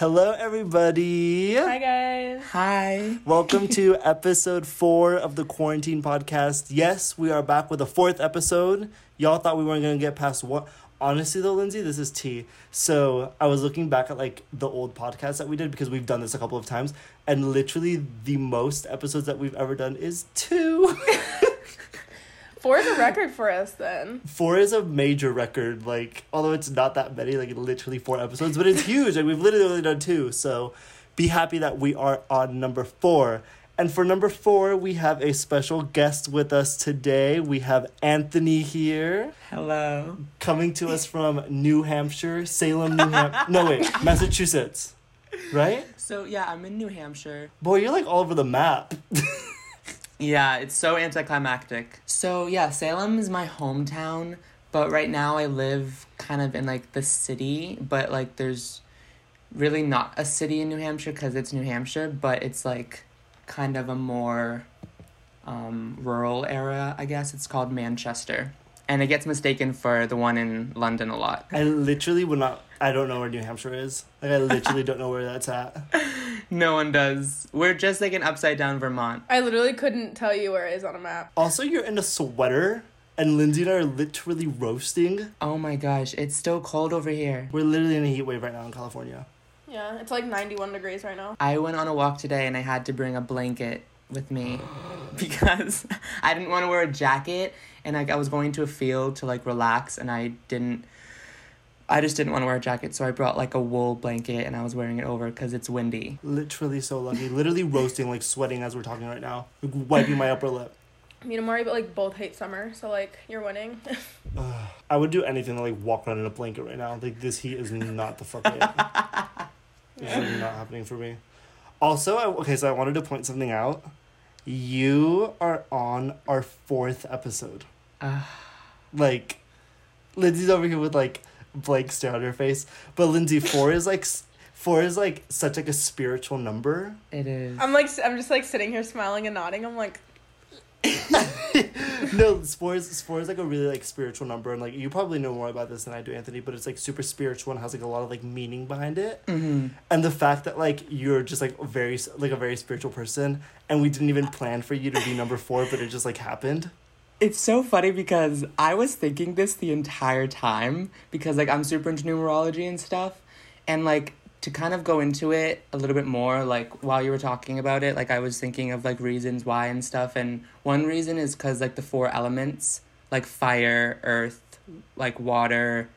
Hello, everybody. Hi guys. Hi. Welcome to episode four of the Quarantine Podcast. Yes, we are back with a fourth episode. Y'all thought we weren't going to get past one. Honestly, though, Lindsay, this is tea. So I was looking back at like the old podcasts that we did because we've done this a couple of times, and literally the most episodes that we've ever done is two. Four is a record for us then. four is a major record. Like, although it's not that many, like literally four episodes, but it's huge. Like we've literally only done two. So be happy that we are on number four. And for number four, we have a special guest with us today. We have Anthony here, Hello. coming to us from New Hampshire, Salem, New Hampshire. no, wait, Massachusetts, right? So yeah, I'm in New Hampshire. Boy, you're like all over the map. Yeah, it's so anticlimactic. So yeah, Salem is my hometown, but right now I live kind of in like the city, but like there's really not a city in New Hampshire because it's New Hampshire, but it's like kind of a more um, rural area, I guess. It's called Manchester. And it gets mistaken for the one in London a lot. I literally would not. I don't know where New Hampshire is. Like I literally don't know where that's at. No one does. We're just like an upside down Vermont. I literally couldn't tell you where it is on a map. Also, you're in a sweater, and Lindsay and I are literally roasting. Oh my gosh, it's still cold over here. We're literally in a heat wave right now in California. Yeah, it's like 91 degrees right now. I went on a walk today and I had to bring a blanket with me because I didn't want to wear a jacket and like I was going to a field to like relax and I didn't I just didn't want to wear a jacket so I brought like a wool blanket and I was wearing it over cuz it's windy. Literally so lucky. Literally roasting, like sweating as we're talking right now. Like, wiping my upper lip. Me and Amari, but like both hate summer, so like you're winning. I would do anything to like walk around in a blanket right now. Like this heat is not the fuck it. It's really not happening for me. Also, I, okay, so I wanted to point something out. You are on our fourth episode. Uh, like Lindsay's over here with like blank stare on her face, but Lindsay four is like four is like such like a spiritual number. it is. I'm like, I'm just like sitting here smiling and nodding. I'm like, no, four is four is like a really like spiritual number, and like you probably know more about this than I do, Anthony. But it's like super spiritual and has like a lot of like meaning behind it. Mhm. And the fact that like you're just like very like a very spiritual person, and we didn't even plan for you to be number four, but it just like happened. It's so funny because I was thinking this the entire time because like I'm super into numerology and stuff and like to kind of go into it a little bit more like while you were talking about it like I was thinking of like reasons why and stuff and one reason is cuz like the four elements like fire, earth, like water,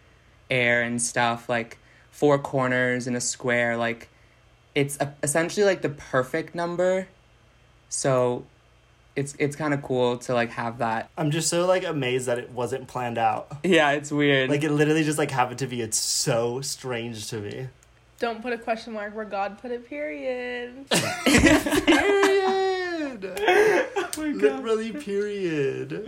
air and stuff like four corners in a square like it's a, essentially like the perfect number. So it's it's kind of cool to like have that I'm just so like amazed that it wasn't planned out. Yeah, it's weird. Like it literally just like happened to be. It's so strange to me. don't put a question mark where God put it. Period. Period. Oh literally, period.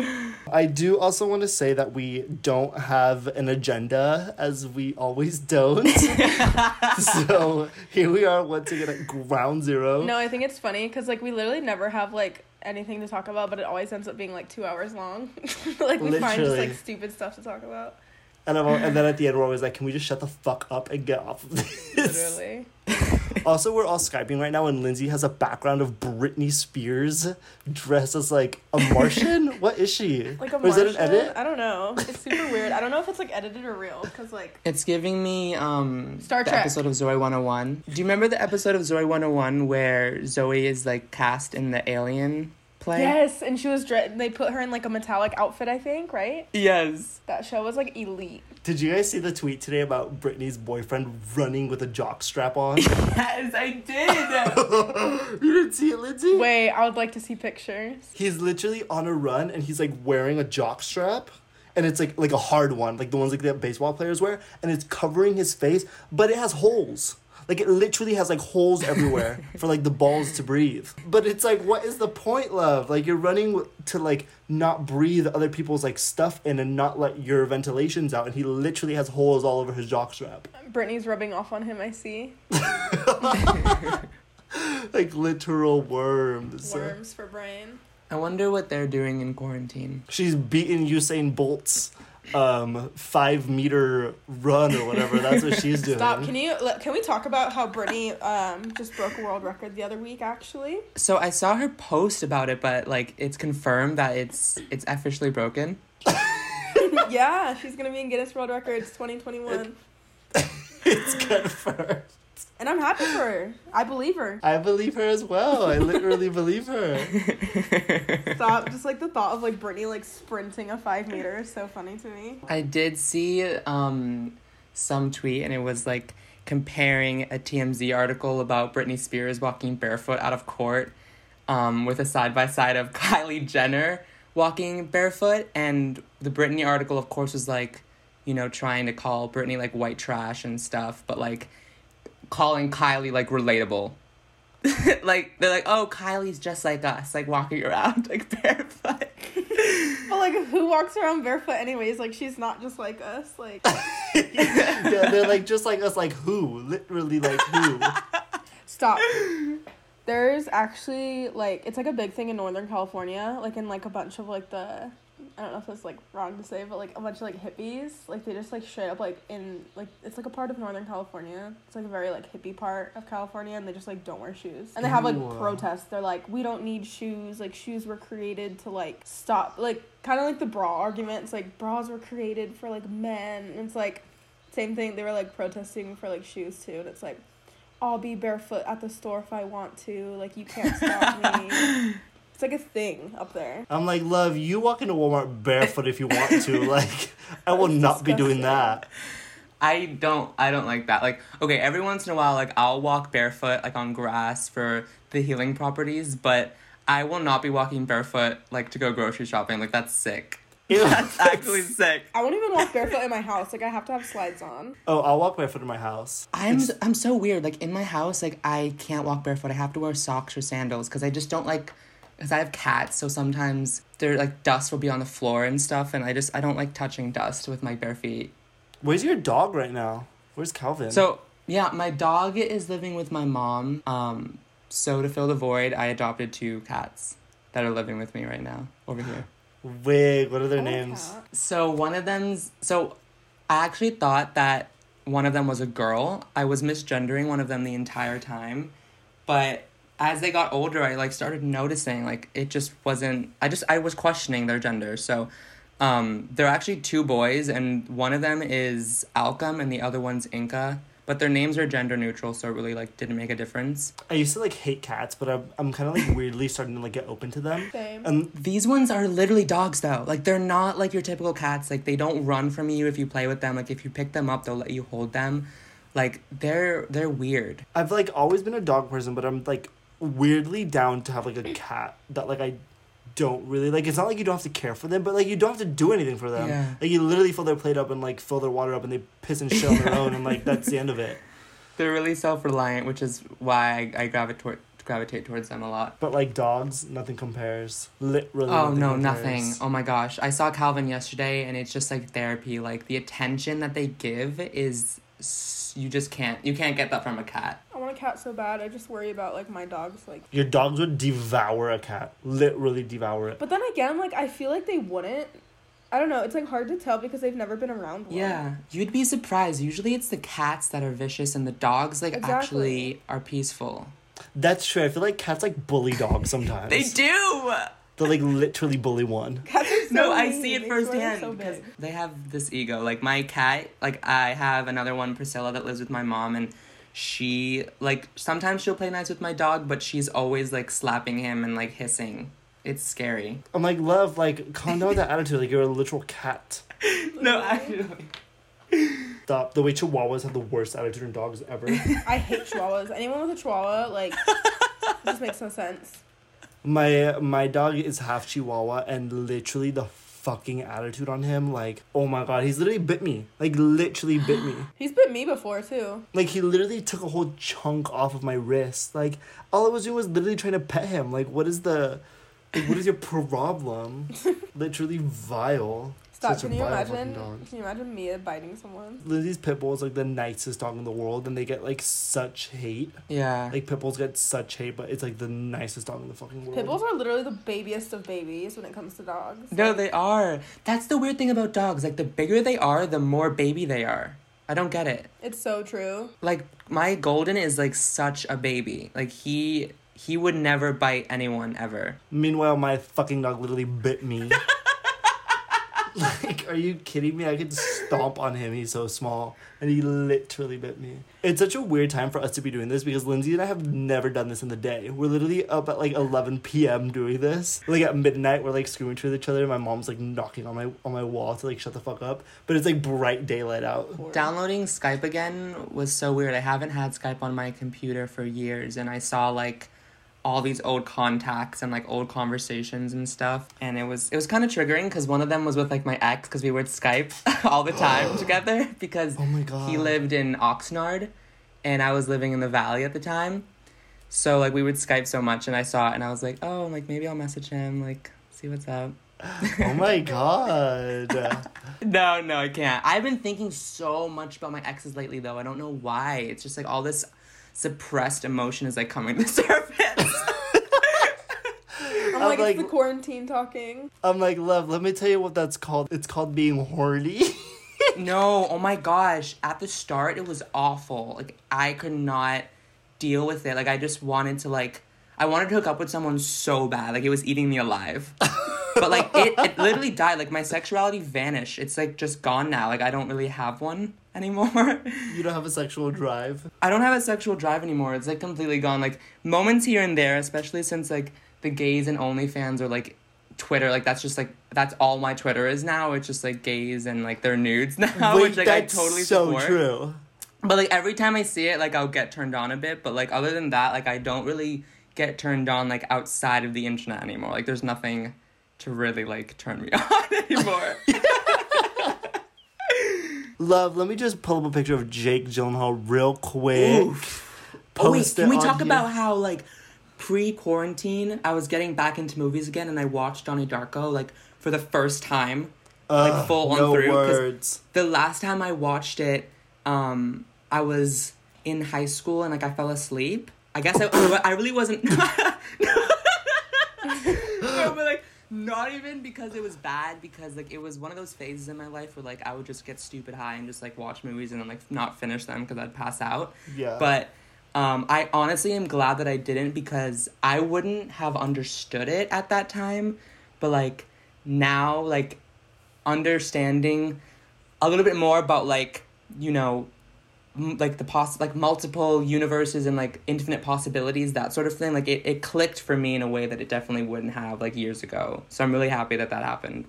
I do also want to say that we don't have an agenda, as we always don't. so here we are once again at ground zero. no, I think it's funny because like we literally never have like anything to talk about, but it always ends up being like two hours long. like we find just like stupid stuff to talk about. And, I'm, al- and then at the end, we're always like, can we just shut the fuck up and get off of this? Literally. Also, we're all Skyping right now, and Lindsay has a background of Britney Spears dressed as like a Martian. what is she? Like a Or is that an Martian? edit? I don't know. It's super weird. I don't know if it's like edited or real because like it's giving me um Star the Trek. episode of Zoey 101. Do you remember the episode of Zoey 101 where Zoey is like cast in the Alien play? yes, and she was dre- they put her in like a metallic outfit. I think right. Yes. That show was like elite. Did you guys see the tweet today about Britney's boyfriend running with a jock strap on? Yes, I did. you didn't see it, Lindsay? Wait, I would like to see pictures. He's literally on a run and he's like wearing a jock strap. And it's like like a hard one, like the ones like that baseball players wear, and it's covering his face, but it has holes. Like it literally has like holes everywhere for like the balls to breathe. But it's like, what is the point, love? Like you're running to like not breathe other people's like stuff in and not let your ventilations out, and he literally has holes all over his jockstrap, Britney's rubbing off on him. I see like literal worms. worms for brain. I wonder what they're doing in quarantine. She's beating Usain Bolt's um five meter run or whatever. That's what she's doing. Stop. Can you can we talk about how Britney um just broke a world record the other week actually? So I saw her post about it, but like it's confirmed that it's it's officially broken. yeah, she's gonna be in Guinness World Records 2021, it's confirmed. And I'm happy for her. I believe her. I believe her as well. I literally believe her. Stop. Just like the thought of like Britney like sprinting a five meter is so funny to me. I did see um some tweet and it was like comparing a TMZ article about Britney Spears walking barefoot out of court um with a side by side of Kylie Jenner walking barefoot and the Britney article of course was like you know trying to call Britney like white trash and stuff but like calling Kylie like relatable. like they're like, "Oh, Kylie's just like us, like walking around like barefoot." But like, who walks around barefoot anyways? Like, she's not just like us. Like, yeah, they're like just like us. Like who? Literally, like who? stop. There's actually like it's like a big thing in Northern California, like in like a bunch of like the I don't know if it's like wrong to say, but like a bunch of like hippies, like they just like straight up like in like it's like a part of Northern California. It's like a very like hippie part of California, and they just like don't wear shoes, and they have like Ew. protests. They're like, we don't need shoes. Like shoes were created to like stop, like kind of like the bra argument. It's like bras were created for like men, and it's like same thing. They were like protesting for like shoes too, and it's like. I'll be barefoot at the store if I want to. Like you can't stop me. It's like a thing up there. I'm like, love, you walk into Walmart barefoot if you want to. Like, I will That's not be doing that. I don't I don't like that. Like okay, every once in a while like I'll walk barefoot like on grass for the healing properties, but I will not be walking barefoot like to go grocery shopping. Like that's sick. Ew. That's actually sick. I won't even walk barefoot in my house. Like I have to have slides on. Oh, I'll walk barefoot in my house. I'm It's- I'm so weird. Like in my house, like I can't walk barefoot. I have to wear socks or sandals because I just don't like. Because I have cats, so sometimes there like dust will be on the floor and stuff, and I just I don't like touching dust with my bare feet. Where's your dog right now? Where's Calvin? So yeah, my dog is living with my mom. Um, so to fill the void, I adopted two cats that are living with me right now over here. wait, what are their I want a names? cat. So one of them's so I actually thought that one of them was a girl. I was misgendering one of them the entire time. But as they got older, I like started noticing like it just wasn't I just I was questioning their gender. So um they're actually two boys and one of them is Alchem and the other one's Inca. But their names are gender neutral, so it really like didn't make a difference. I used to like hate cats, but I'm, I'm kind of like weirdly starting to like get open to them. Same. And These ones are literally dogs though. Like they're not like your typical cats. Like they don't run from you if you play with them. Like if you pick them up, they'll let you hold them. Like they're they're weird. I've like always been a dog person, but I'm like weirdly down to have like a cat that like I don't really like. It's not like you don't have to care for them, but like you don't have to do anything for them. Yeah. Like you literally fill their plate up and like fill their water up, and they piss and shit on their own, and like that's the end of it. They're really self reliant, which is why I, I gravitate gravitate towards them a lot. But like dogs, nothing compares. Literally. Oh no, compares. nothing. Oh my gosh. I saw Calvin yesterday and it's just like therapy. Like the attention that they give is s- you just can't you can't get that from a cat. I want a cat so bad. I just worry about like my dogs like. Your dogs would devour a cat. Literally devour it. But then again, like I feel like they wouldn't. I don't know. It's like hard to tell because they've never been around one. Yeah, you'd be surprised. Usually it's the cats that are vicious and the dogs like Exactly. actually are peaceful. That's true. I feel like cats like bully dogs sometimes. They do. They like literally bully one. Cats are so no, I see it They swear they're firsthand so because they have this ego. Like my cat, like I have another one, Priscilla, that lives with my mom, and she like sometimes she'll play nice with my dog, but she's always like slapping him and like hissing. It's scary. I'm like, love, like, calm down with that attitude. Like, you're a literal cat. No, actually. Stop. The way Chihuahuas have the worst attitude in dogs ever. I hate chihuahuas. Anyone with a chihuahua, like, it just makes no sense. My my dog is half Chihuahua, and literally the fucking attitude on him, like, oh my god, he's literally bit me. Like, literally bit me. He's bit me before too. Like, he literally took a whole chunk off of my wrist. Like, all I was doing was literally trying to pet him. Like, what is the. Like, what is your problem? literally vile. Stop. Stop. Such a Can you vile fucking imagine? dog. Can you imagine Mia biting someone? Lindsay's pit bull is like the nicest dog in the world, and they get like such hate. Yeah. Like pit bulls get such hate, but it's like the nicest dog in the fucking world. Pit bulls are literally the babiest of babies when it comes to dogs. no, they are. That's the weird thing about dogs. Like the bigger they are, the more baby they are. I don't get it. It's so true. Like my golden is like such a baby. Like he he would never bite anyone ever. Meanwhile, my fucking dog literally bit me. like, are you kidding me? I could stomp on him. He's so small, and he literally bit me. It's such a weird time for us to be doing this because Lindsay and I have never done this in the day. We're literally up at like 11 p.m. doing this. Like at midnight, we're like screaming to each other. My mom's like knocking on my on my wall to like shut the fuck up. But it's like bright daylight out. Downloading Skype again was so weird. I haven't had Skype on my computer for years and I saw like all these old contacts and like old conversations and stuff and it was it was kind of triggering cuz one of them was with like my ex cuz we would Skype all the time together because Oh my god. he lived in Oxnard and I was living in the valley at the time. So like we would Skype so much and I saw it and I was like, "Oh, like maybe I'll message him, like see what's up." oh my god. No, no, I can't. I've been thinking so much about my exes lately, though. I don't know why. It's just like all this suppressed emotion is like coming to the surface. I'm I'm like, like- it's the quarantine talking. I'm like, love. Let me tell you what that's called. It's called being horny. no, oh my gosh. At the start, it was awful. Like, I could not deal with it. Like, I just wanted to, like, I wanted to hook up with someone so bad. Like, it was eating me alive. But, like, it, it literally died. Like, my sexuality vanished. It's, like, just gone now. Like, I don't really have one anymore. you don't have a sexual drive. I don't have a sexual drive anymore. It's like completely gone. Like moments here and there, especially since like the gays and OnlyFans are like Twitter. Like that's just like that's all my Twitter is now. It's just like gays and like their nudes now, Wait, which like that's I totally so support. true. But like every time I see it, like I'll get turned on a bit. But like other than that, like I don't really get turned on like outside of the internet anymore. Like there's nothing to really like turn me on anymore. Love, let me just pull up a picture of Jake Gyllenhaal real quick. Oh wait, can it we talk here. about how like pre-quarantine I was getting back into movies again and I watched Donnie Darko like for the first time. like, full on no through, 'cause- words. The last time I watched it, um, I was in high school and like I fell asleep. I guess I, I really wasn't. no, but like not even because it was bad because like it was one of those phases in my life where like I would just get stupid high and just like watch movies and then like not finish them because I'd pass out. Yeah. But um, I honestly am glad that I didn't because I wouldn't have understood it at that time. But like now, like understanding a little bit more about like you know m- like the poss like multiple universes and like infinite possibilities that sort of thing like it, it clicked for me in a way that it definitely wouldn't have like years ago so i'm really happy that that happened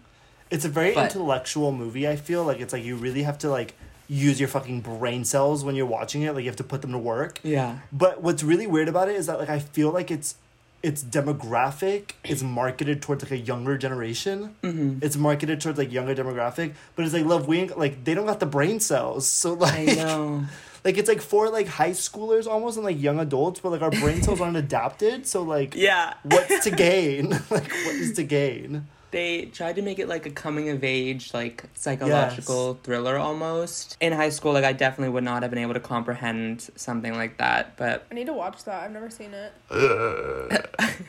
It's a very But- intellectual movie, I feel. Like, it's like you really have to, like, use your fucking brain cells when you're watching it. Like, you have to put them to work. yeah But what's really weird about it is that, like, I feel like it's its demographic is marketed towards like a younger generation. mm-hmm. It's marketed towards like younger demographic, but it's like love we ain't, like they don't got the brain cells, so i like know like it's like for like high schoolers almost and like young adults, but like our brain cells aren't adapted. So like yeah what's to gain? like what is to gain? They tried to make it like a coming of age like psychological thriller almost in high school like i definitely would not have been able to comprehend something like that but I need to watch that. I've never seen it.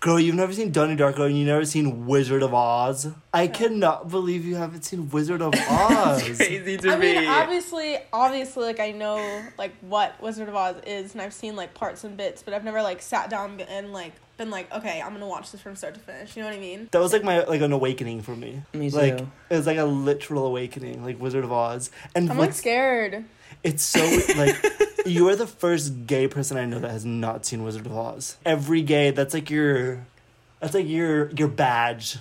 Girl, you've never seen Donnie Darko and you've never seen Wizard of Oz. I cannot believe you haven't seen Wizard of Oz. crazy to I me mean, obviously, obviously, like I know like what Wizard of Oz is, and I've seen like parts and bits, but I've never like sat down and like been like, okay, I'm gonna watch this from start to finish. You know what I mean? That was like my like an awakening for me. Me too. Like it was like a literal awakening, like Wizard of Oz. And I'm like what's scared. it's so like you are the first gay person I know that has not seen Wizard of Oz. Every gay, that's like your that's like your your badge.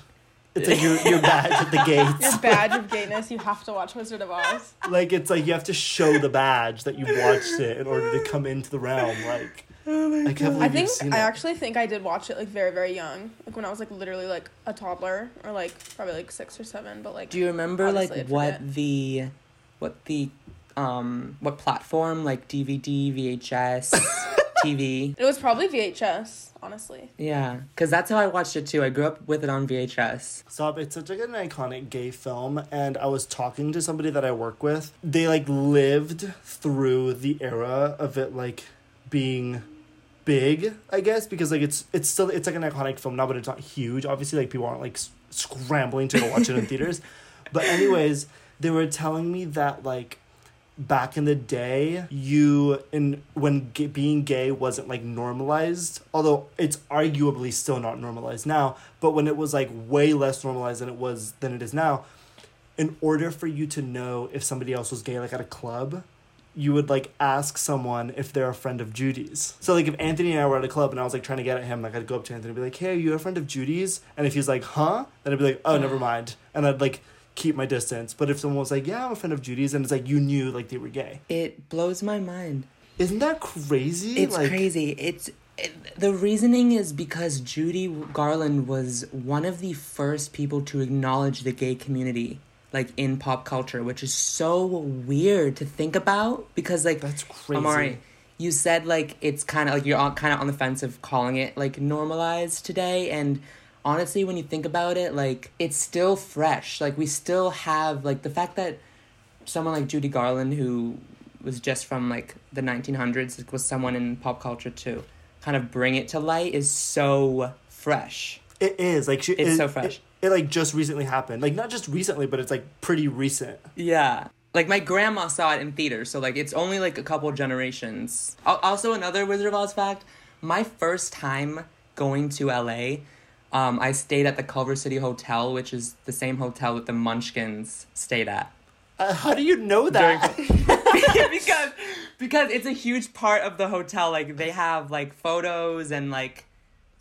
It's like your your badge at the gates. Your badge of gayness, you have to watch Wizard of Oz. Like it's like you have to show the badge that you watched it in order to come into the realm. Like I can't believe I you've think seen I it. actually think I did watch it like very very young, like when I was like literally like a toddler or like probably like six or seven. But like, Do you remember like I'd what forget. the what the um what platform like DVD, VHS, TV. It was probably VHS, honestly. Yeah, because that's how I watched it too. I grew up with it on VHS. Stop. It's such like an iconic gay film, and I was talking to somebody that I work with. They like lived through the era of it like being big, I guess, because like it's it's still it's like an iconic film now, but it's not huge. Obviously, like people aren't like s- scrambling to go watch it in theaters. But anyways, they were telling me that like back in the day you in when g- being gay wasn't like normalized although it's arguably still not normalized now but when it was like way less normalized than it was than it is now in order for you to know if somebody else was gay like at a club you would like ask someone if they're a friend of Judy's. So like if Anthony and I were at a club and I was like trying to get at him, like I'd go up to Anthony and be like, "Hey, are you a friend of Judy's?" And if he's like, "Huh?" then I'd be like, "Oh, never mind," and I'd like keep my distance. But if someone was like, "Yeah, I'm a friend of Judy's," and it's like you knew like they were gay. It blows my mind. Isn't that crazy? It's like, crazy. It's it, the reasoning is because Judy Garland was one of the first people to acknowledge the gay community like in pop culture, which is so weird to think about because like That's crazy. Amari, you said like it's kind of like you're kind of on the fence of calling it like normalized today and honestly when you think about it like it's still fresh like we still have like the fact that someone like Judy Garland who was just from like the 1900s was someone in pop culture to kind of bring it to light is so fresh It is like she, It's it- so fresh. It, it like just recently happened. Like not just recently, but it's like pretty recent. Yeah. Like my grandma saw it in theaters, so like it's only like a couple generations. Also, another Wizard of Oz fact: my first time going to LA, um, I stayed at the Culver City Hotel, which is the same hotel that the Munchkins stayed at. Uh, how do you know that? because because it's a huge part of the hotel. Like they have like photos and like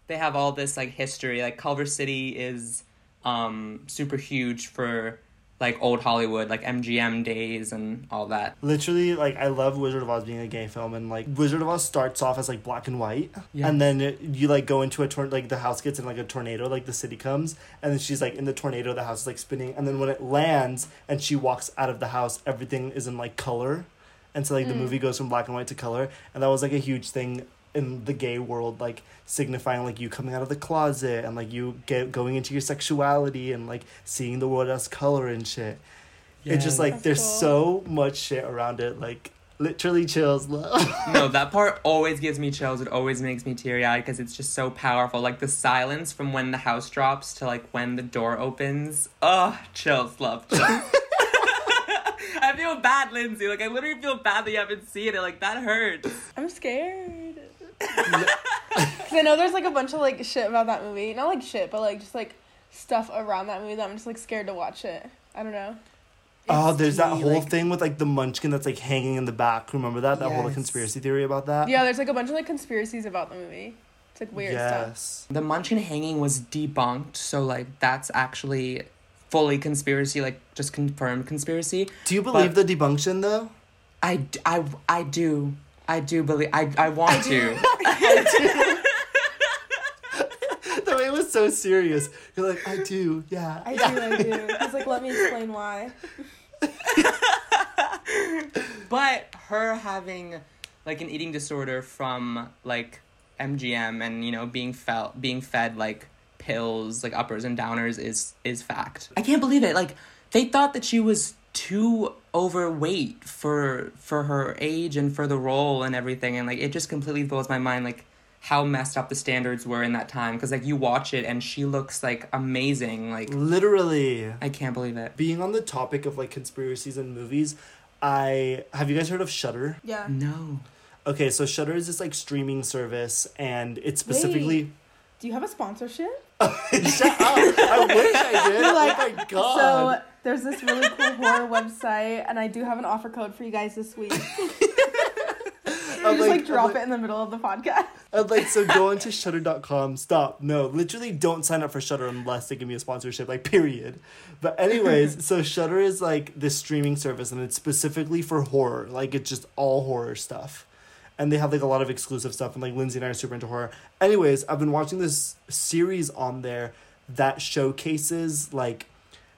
they have all this like history. Like Culver City is um super huge for like old Hollywood, like MGM days and all that. Literally, like I love Wizard of Oz being a gay film, and like Wizard of Oz starts off as like black and white, Yeah. and then it, you like go into a tor- like the house gets in like a tornado, like the city comes, and then she's like in the tornado, the house is like spinning, and then when it lands and she walks out of the house, everything is in like color, and so like the movie goes from black and white to color, and that was like a huge thing in the gay world, like signifying like you coming out of the closet and like you get going into your sexuality and like seeing the world as color and shit. It's just like That's there's cool. so much shit around it, like literally chills. love. no, that part always gives me chills. It always makes me teary eyed because it's just so powerful. Like the silence from when the house drops to like when the door opens. Oh, chills, love, chills. I feel bad, Lindsay. Like I literally feel bad that you haven't seen it. Like that hurts. I'm scared. Cause I know there's like a bunch of like shit about that movie. Not like shit, but like just like stuff around that movie that I'm just like scared to watch it. I don't know. oh, It's there's that tea, whole like- thing with like the munchkin that's like hanging in the back. Remember that? That whole Yes. conspiracy theory about that? Yeah, there's like a bunch of like conspiracies about the movie. It's like weird stuff. yes. The Munchkin hanging was debunked, so like that's actually fully conspiracy, like just confirmed conspiracy. Do you believe the debunction though? I, d- I, I do. I do believe. I, I want to. I the way it was so serious. You're like, I do, yeah. I yeah. do, I do. He's like, let me explain why. But her having like an eating disorder from like MGM and you know being felt being fed like pills like uppers and downers is is fact. I can't believe it. Like they thought that she was too overweight for for her age and for the role and everything and like it just completely blows my mind like how messed up the standards were in that time because like you watch it and she looks like amazing like Literally. I can't believe it. Being on the topic of like conspiracies and movies, I have you guys heard of Shudder? Yeah. No. Okay, so Shudder is this like streaming service, and it's specifically. Do you have a sponsorship? Shut up! I wish I did. You're like, oh my god! So there's this really cool horror website, and I do have an offer code for you guys this week. I'm just like, I'm drop it in the middle of the podcast. I'm like, so go into shudder.com. Stop. No, literally don't sign up for Shudder unless they give me a sponsorship, like, period. But, anyways, so Shudder is like this streaming service and it's specifically for horror. Like, it's just all horror stuff. And they have like a lot of exclusive stuff, and like Lindsay and I are super into horror. Anyways, I've been watching this series on there that showcases like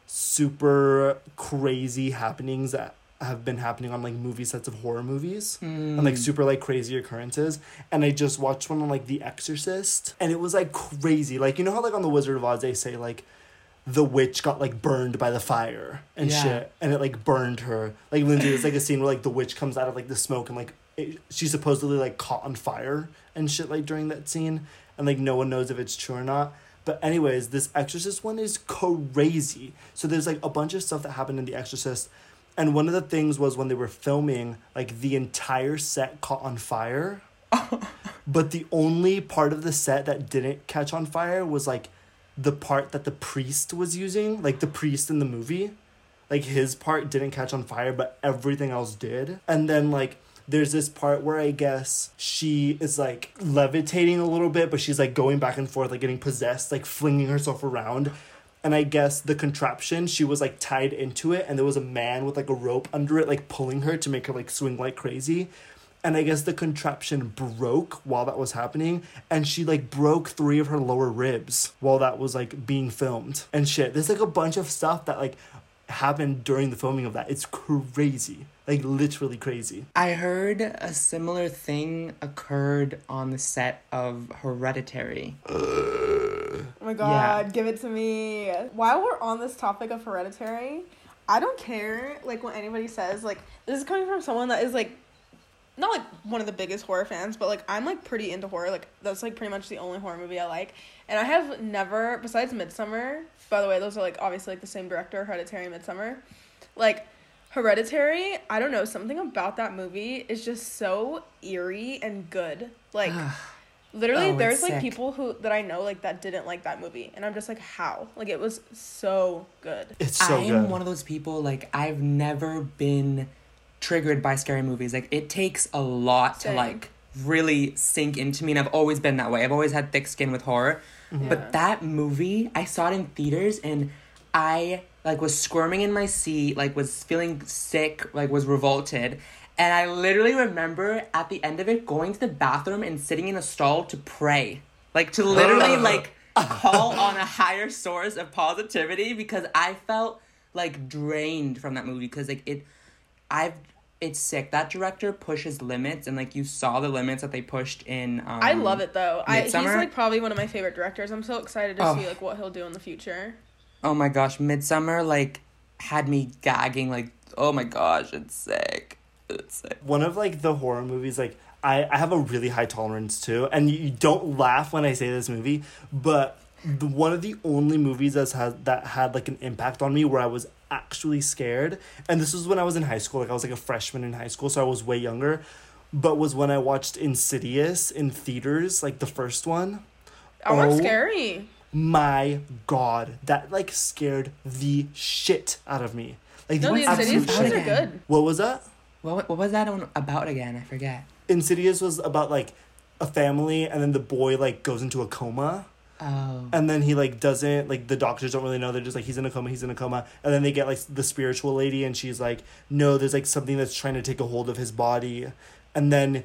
super crazy happenings that have been happening on like movie sets of horror movies and Hmm. like super like crazy occurrences. And I just watched one on like The Exorcist, and it was like crazy. Like you know how like on The Wizard of Oz they say like the witch got like burned by the fire and Yeah. shit, and it like burned her. Like Lindsay, it's like a scene where like the witch comes out of like the smoke and like it, she's supposedly like caught on fire and shit like during that scene, and like no one knows if it's true or not. But anyways, this Exorcist one is crazy. So there's like a bunch of stuff that happened in The Exorcist. And one of the things was when they were filming, like the entire set caught on fire. but the only part of the set that didn't catch on fire was like the part that the priest was using, like the priest in the movie. Like his part didn't catch on fire, but everything else did. And then like there's this part where I guess she is like levitating a little bit, but she's like going back and forth, like getting possessed, like flinging herself around. And I guess the contraption, she was like tied into it, and there was a man with like a rope under it, like pulling her to make her like swing like crazy. And I guess the contraption broke while that was happening, and she like broke three of her lower ribs while that was like being filmed and shit. There's like a bunch of stuff that like happened during the filming of that. It's crazy, like literally crazy. I heard a similar thing occurred on the set of Hereditary. Oh my god, yeah. give it to me. While we're on this topic of hereditary, I don't care like what anybody says. Like this is coming from someone that is like not like one of the biggest horror fans, but like I'm like pretty into horror. Like that's like pretty much the only horror movie I like. And I have never besides Midsommar, by the way, those are like obviously like the same director, Hereditary and Midsommar. Like Hereditary, I don't know, something about that movie is just so eerie and good. Like Literally, Oh, there's like sick. people who that I know like that didn't like that movie, and I'm just like, how? Like it was so good. It's so I am good. one of those people like I've never been triggered by scary movies. Like it takes a lot Same. to like really sink into me and I've always been that way. I've always had thick skin with horror. Mm-hmm. Yeah. But that movie, I saw it in theaters and I like was squirming in my seat, like was feeling sick, like was revolted. And I literally remember at the end of it going to the bathroom and sitting in a stall to pray. Like to literally like call on a higher source of positivity because I felt like drained from that movie because like it I've it's sick. That director pushes limits and like you saw the limits that they pushed in um, I love it though. I he's like probably one of my favorite directors. I'm so excited to Oh. see like what he'll do in the future. Oh my gosh, Midsommar like had me gagging like oh my gosh, it's sick. It's sick. one of like the horror movies like I, I have a really high tolerance too and you, you don't laugh when i say this movie but the, one of the only movies that's had that had like an impact on me where i was actually scared and this was when i was in high school like i was like a freshman in high school so i was way younger but was when i watched insidious in theaters like the first one Oh, Oh. scary. my god that like scared the shit out of me like No, the What's Insidious that movies are good. what was that What what was that on about again? I forget. Insidious was about like a family and then the boy like goes into a coma Oh. and then he like doesn't like the doctors don't really know they're just like he's in a coma he's in a coma and then they get like the spiritual lady and she's like no there's like something that's trying to take a hold of his body and then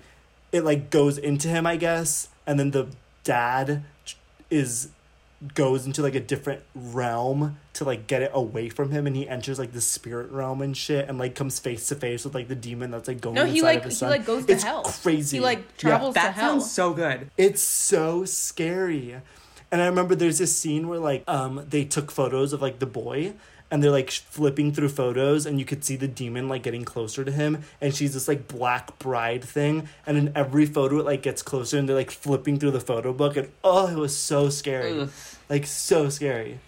it like goes into him I guess and then the dad is goes into like a different realm to like get it away from him and he enters like the spirit realm and shit and like comes face to face with like the demon that's like going No, inside he like of his he like goes to it's hell. crazy He like Yeah. travels to that hell. sounds so good. It's so scary. And I remember there's this scene where like um they took photos of like the boy and they're like flipping through photos and you could see the demon like getting closer to him and she's this like black bride thing and in every photo it like gets closer and they're like flipping through the photo book and oh it was so scary. Ugh. Like so scary.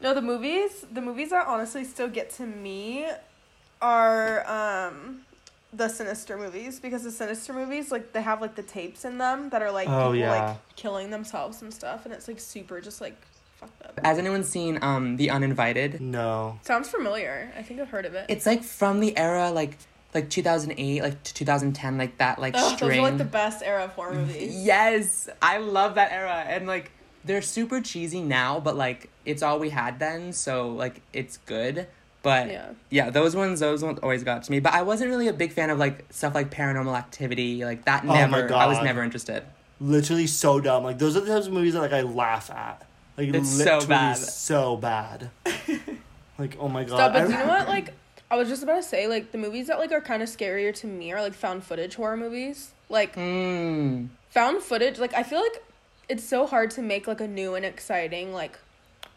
No, the movies, the movies that honestly still get to me are um the Sinister movies because the Sinister movies like they have like the tapes in them that are like Oh, people yeah. like killing themselves and stuff and it's like super just like fucked up. Has anyone seen um The Uninvited? No. Sounds familiar. I think I've heard of it. It's like from the era like like 2008 like to 2010 like that like Ugh, those string. are like the best era of horror movies. Yes, I love that era, and like they're super cheesy now, but like it's all we had then, so like it's good. But Yeah. yeah, those ones, those ones always got to me. But I wasn't really a big fan of like stuff like Paranormal Activity, like that. Oh Never, I was never interested. Literally so dumb. Like those are the types of movies that like I laugh at. Like It's so literally bad. So bad. like oh my god. Stop, but you know what? Like I was just about to say like the movies that like are kind of scarier to me are like found footage horror movies. Like Mm. found footage like I feel like it's so hard to make like a new and exciting like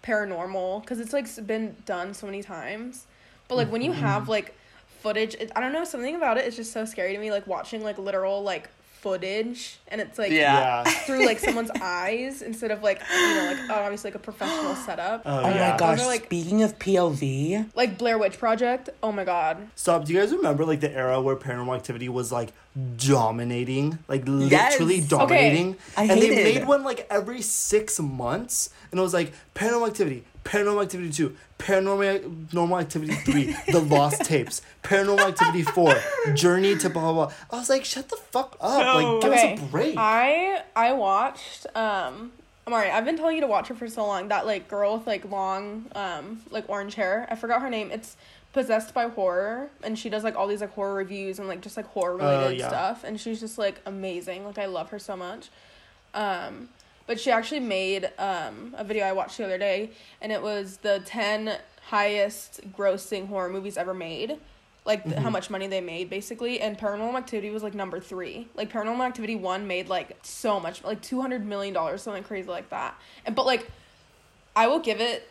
paranormal because it's like been done so many times. But like when you have mm-hmm. like footage, it, I don't know something about it. It's just so scary to me. Like watching like literal like footage and it's like Yeah. Yeah. through like someone's eyes instead of like you know like oh, obviously like a professional setup. Oh, Oh yeah. my gosh! Like- Speaking of POV, Like Blair Witch Project. Oh my god. Stop. Do you guys remember like the era where Paranormal Activity was like dominating, like Yes. literally Okay. dominating? I and they hated- made one like every six months, and it was like Paranormal Activity, Paranormal Activity Two, Paranormal Normal Activity Three, The Lost Tapes, Paranormal Activity Four, Journey to blah blah. blah. I was like, shut the fuck up! No. Like, give Okay. us a break. I I watched um Amari, I've been telling you to watch her for so long. That like girl with like long um like orange hair. I forgot her name. It's possessed by horror and she does like all these like horror reviews and like just like horror related yeah. stuff and she's just like amazing. Like I love her so much. Um but she actually made um a video I watched the other day and it was the 10 highest grossing horror movies ever made. Like th- how much money they made basically. And paranormal activity was like number three. Like paranormal activity one made like so much like 200 million dollars something crazy like that. And but like i will give it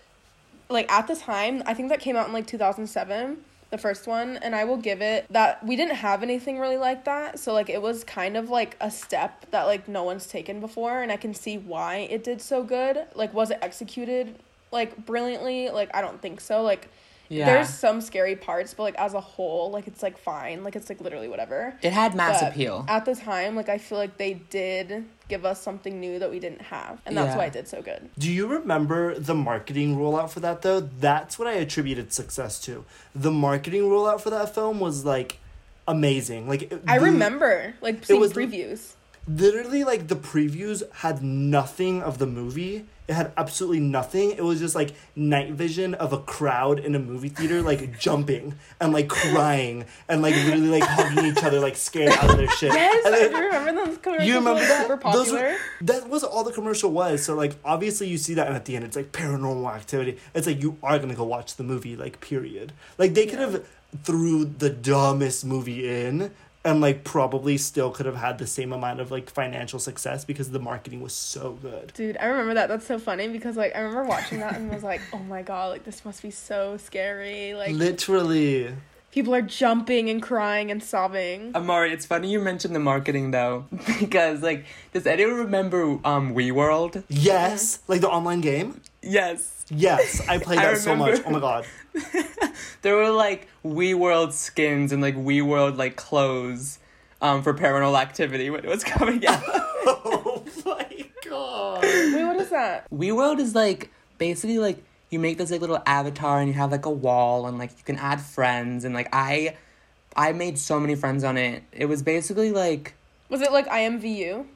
like at the time i think that came out in like 2007 the first one and i will give it that we didn't have anything really like that so like it was kind of like a step that like no one's taken before and i can see why it did so good like was it executed like brilliantly like i don't think so like yeah, there's some scary parts, but like as a whole, like it's like fine. Like it's like literally whatever. it had mass But appeal. At the time, like I feel like they did give us something new that we didn't have. And that's Yeah. why it did so good. Do you remember the marketing rollout for that though? That's what I attributed success to. The marketing rollout for that film was like amazing. Like it- I the- remember like seeing was- previews. literally like the previews had nothing of the movie. It had absolutely nothing. It was just like night vision of a crowd in a movie theater like jumping and like crying and like literally like hugging each other like scared out of their shit. Yes, And I do remember those commercials. you remember that? Super Those popular. were, that was all the commercial was. So like obviously you see that and at the end it's like paranormal activity. It's like you are gonna go watch the movie, like period. Like they could have threw the dumbest movie in and like probably still could have had the same amount of like financial success because the marketing was so good. Dude, I remember that. That's so funny because like I remember watching that and was like, oh my god, like this must be so scary. Like Literally. people are jumping and crying and sobbing. Amari, it's funny you mentioned the marketing though, because like, does anyone remember um WeeWorld? Yes. Like the online game? Yes. Yes. I played I that so much. Oh my god. There were like WeeWorld skins and like WeeWorld like clothes um for paranormal activity when it was coming out. Oh my god. Wait, what is that? WeeWorld is like basically like you make this like little avatar and you have like a wall and like you can add friends and like I I made so many friends on it. It was basically like Was it like IMVU?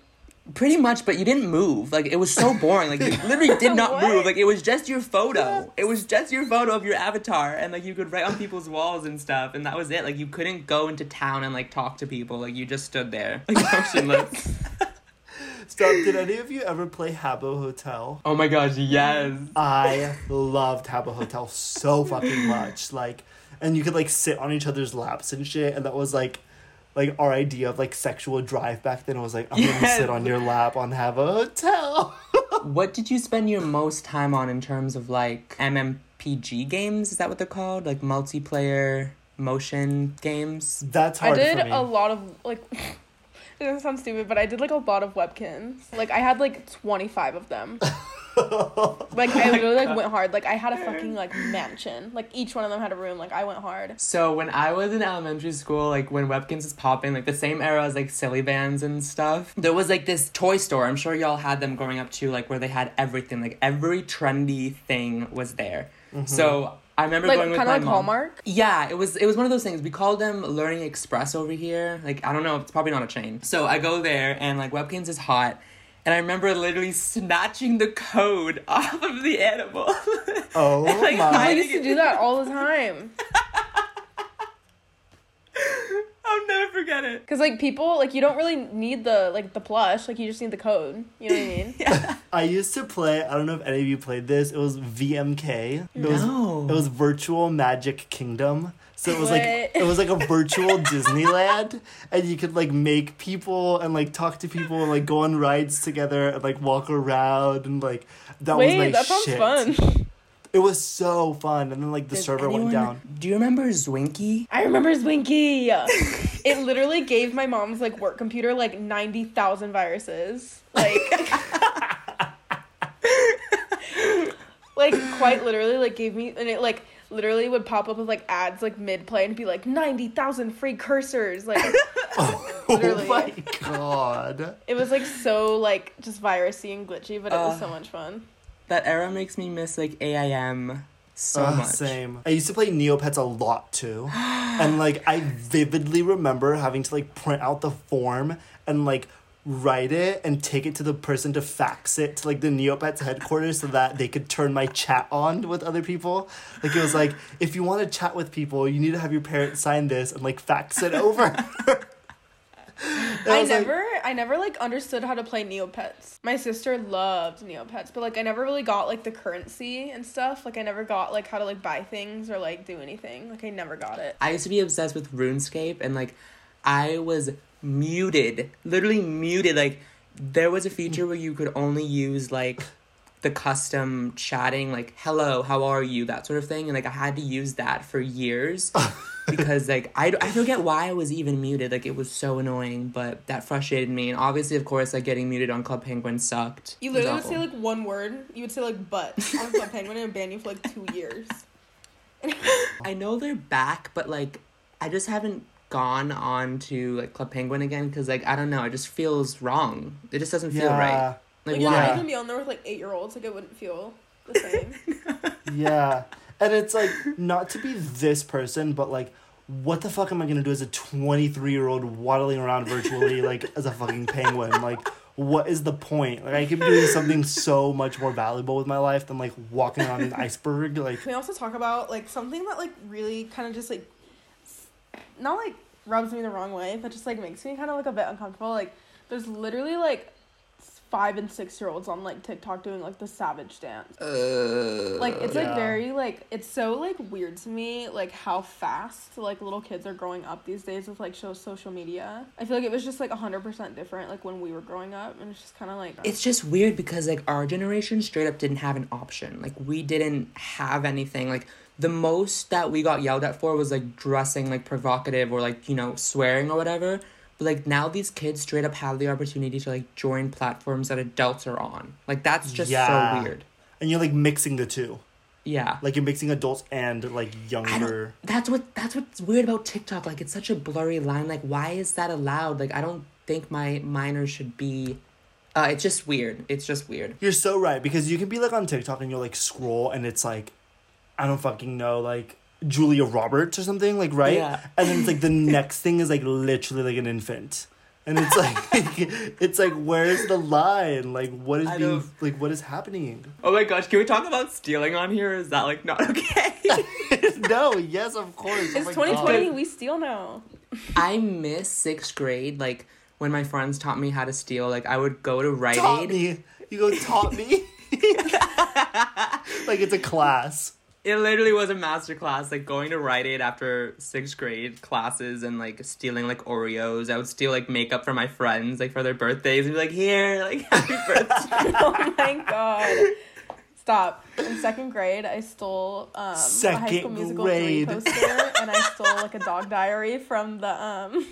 Pretty much but you didn't move. Like it was so boring. Like you literally did not move. Like it was just your photo. It was just your photo of your avatar and like you could write on people's walls and stuff and that was it. Like you couldn't go into town and like talk to people. Like you just stood there like motionless. Stop. Did any of you ever play Habbo Hotel? oh my gosh, yes. I loved Habbo Hotel so fucking much. Like, and you could like sit on each other's laps and shit, and that was like, like our idea of like sexual drive back then. It was like, I'm gonna sit on your lap on a Hotel. What did you spend your most time on in terms of like MMPG games? Is that what they're called? Like multiplayer motion games? That's hard. I did for me. a lot of like. It doesn't sound stupid, but I did like a lot of Webkinz. Like I had like twenty five of them. like I oh literally like went hard. Like I had a fucking like mansion. Like each one of them had a room. Like I went hard. So when I was in elementary school, like when Webkinz was popping, like the same era as like Silly Bandz and stuff, there was like this toy store. I'm sure y'all had them growing up too, like where they had everything. Like every trendy thing was there. Mm-hmm. So I remember Like going with kind my of like mom. Hallmark. Yeah, it was it was one of those things. We called them Learning Express over here. Like I don't know, it's probably not a chain. So I go there and like Webkinz is hot. And I remember literally snatching the code off of the animal. oh Like, my! I used to do that all the time. I'll never forget it. Cause like people like you don't really need the like the plush. Like you just need the code. You know what I mean? yeah. I used to play. I don't know if any of you played this. It was VMK. It was No. it was Virtual Magic Kingdom. So it was like What? it was like a virtual Disneyland, and you could like make people and like talk to people and like go on rides together and like walk around and like that was Wait, like that sounds shit. fun. It was so fun, and then like the Does server went down. Do you remember Zwinky? I remember Zwinky. it literally gave my mom's like work computer like ninety thousand viruses. Like, like quite literally, like gave me and it like literally would pop up with like ads like mid play and be like ninety thousand free cursors. Like, Literally. Oh my god. it was like so like just virusy and glitchy, but it was Uh, so much fun. That era makes me miss like AIM so Ugh, much. Same. I used to play Neopets a lot too. and like I vividly remember having to like print out the form and like write it and take it to the person to fax it to like the Neopets headquarters so that they could turn my chat on with other people. Like it was like if you want to chat with people, you need to have your parents sign this and like fax it over. And I was like, never, I never like understood how to play Neopets. My sister loved Neopets, but like I never really got like the currency and stuff. Like I never got like how to like buy things or like do anything. Like I never got it. I used to be obsessed with RuneScape and like I was muted, literally muted. Like there was a feature where you could only use like the custom chatting, like hello, how are you, that sort of thing, and like I had to use that for years because like I I forget why I was even muted. Like it was so annoying, but that frustrated me. And obviously, of course, like getting muted on Club Penguin sucked. You It was literally would say like one word. You would say like "but" on Club Penguin and ban you for like two years. I know they're back, but like I just haven't gone on to like Club Penguin again because like I don't know, it just feels wrong. It just doesn't feel right. yeah. Like, Like you're why? not gonna be on there with like eight year olds. Like it wouldn't feel the same. Yeah. And it's like not to be this person, but like what the fuck am I gonna do as a twenty three year old waddling around virtually like as a fucking penguin? Like what is the point? Like I could be doing something so much more valuable with my life than like walking on an iceberg. Like Can we also talk about like something that like really kind of just like s- not like rubs me the wrong way, but just like makes me kind of like a bit uncomfortable. Like there's literally like five and six year olds on like TikTok doing like the savage dance. Uh, Like it's Yeah. like very like it's so like weird to me like how fast like little kids are growing up these days with like show social media. I feel like it was just like hundred percent different like when we were growing up, and it's just kind of like it's just weird because like our generation straight up didn't have an option. Like we didn't have anything. Like the most that we got yelled at for was like dressing like provocative or like you know swearing or whatever. But like now these kids straight up have the opportunity to like join platforms that adults are on. Like that's just Yeah. so weird. and you're like mixing the two. Yeah. Like you're mixing adults and like younger. that's what that's what's weird about TikTok. Like it's such a blurry line. Like why is that allowed? Like I don't think my minor should be. Uh, it's just weird. It's just weird. You're so right because you can be like on TikTok and you'll like scroll and it's like, I don't fucking know, like Julia Roberts or something, like right? Yeah. And then it's like the next thing is like literally like an infant. And it's like it's like where's the line? Like what is I being don't- like what is happening? Oh my gosh! Can we talk about stealing on here? Is that like not okay? no, yes, of course. Oh it's my twenty twenty. God. We steal now. I miss sixth grade. Like when my friends taught me how to steal. Like I would go to Rite Taught Aid. me. You go taught me. like it's a class. It literally was a master class. Like going to Rite Aid after sixth grade classes and like stealing like Oreos. I would steal like makeup from my friends like for their birthdays and be like, here, like happy birthday. oh my god. Stop. In second grade, I stole um, a High School Second Musical grade. 3 poster, and I stole like a dog diary from the um,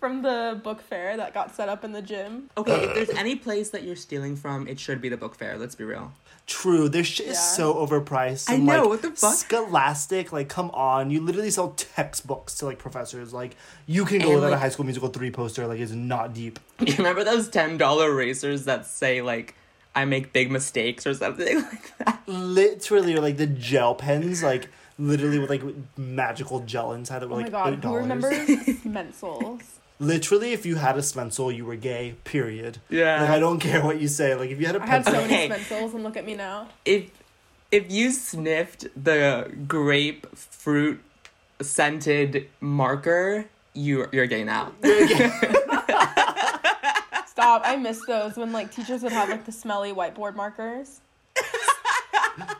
from the book fair that got set up in the gym. okay, if there's any place that you're stealing from, it should be the book fair. Let's be real. True, their shit is so overpriced. I and, know, like, what the fuck? Scholastic, like, come on. You literally sell textbooks to, like, professors. Like, you can go And, without a High School Musical 3 poster. Like, it's not deep. You remember those ten dollar erasers that say like I make big mistakes or something like that? Literally, or, like, the gel pens, like, literally with, like, magical gel inside that were, Oh like, my god, $8. who remembers Smencils? Literally, if you had a Smencil, you were gay, period. Yeah. Like, I don't care what you say. Like, if you had a I had so many Okay. Smencils, and look at me now. if if you sniffed the grapefruit scented marker, you you're gay now. Stop. I miss those when like teachers would have like the smelly whiteboard markers.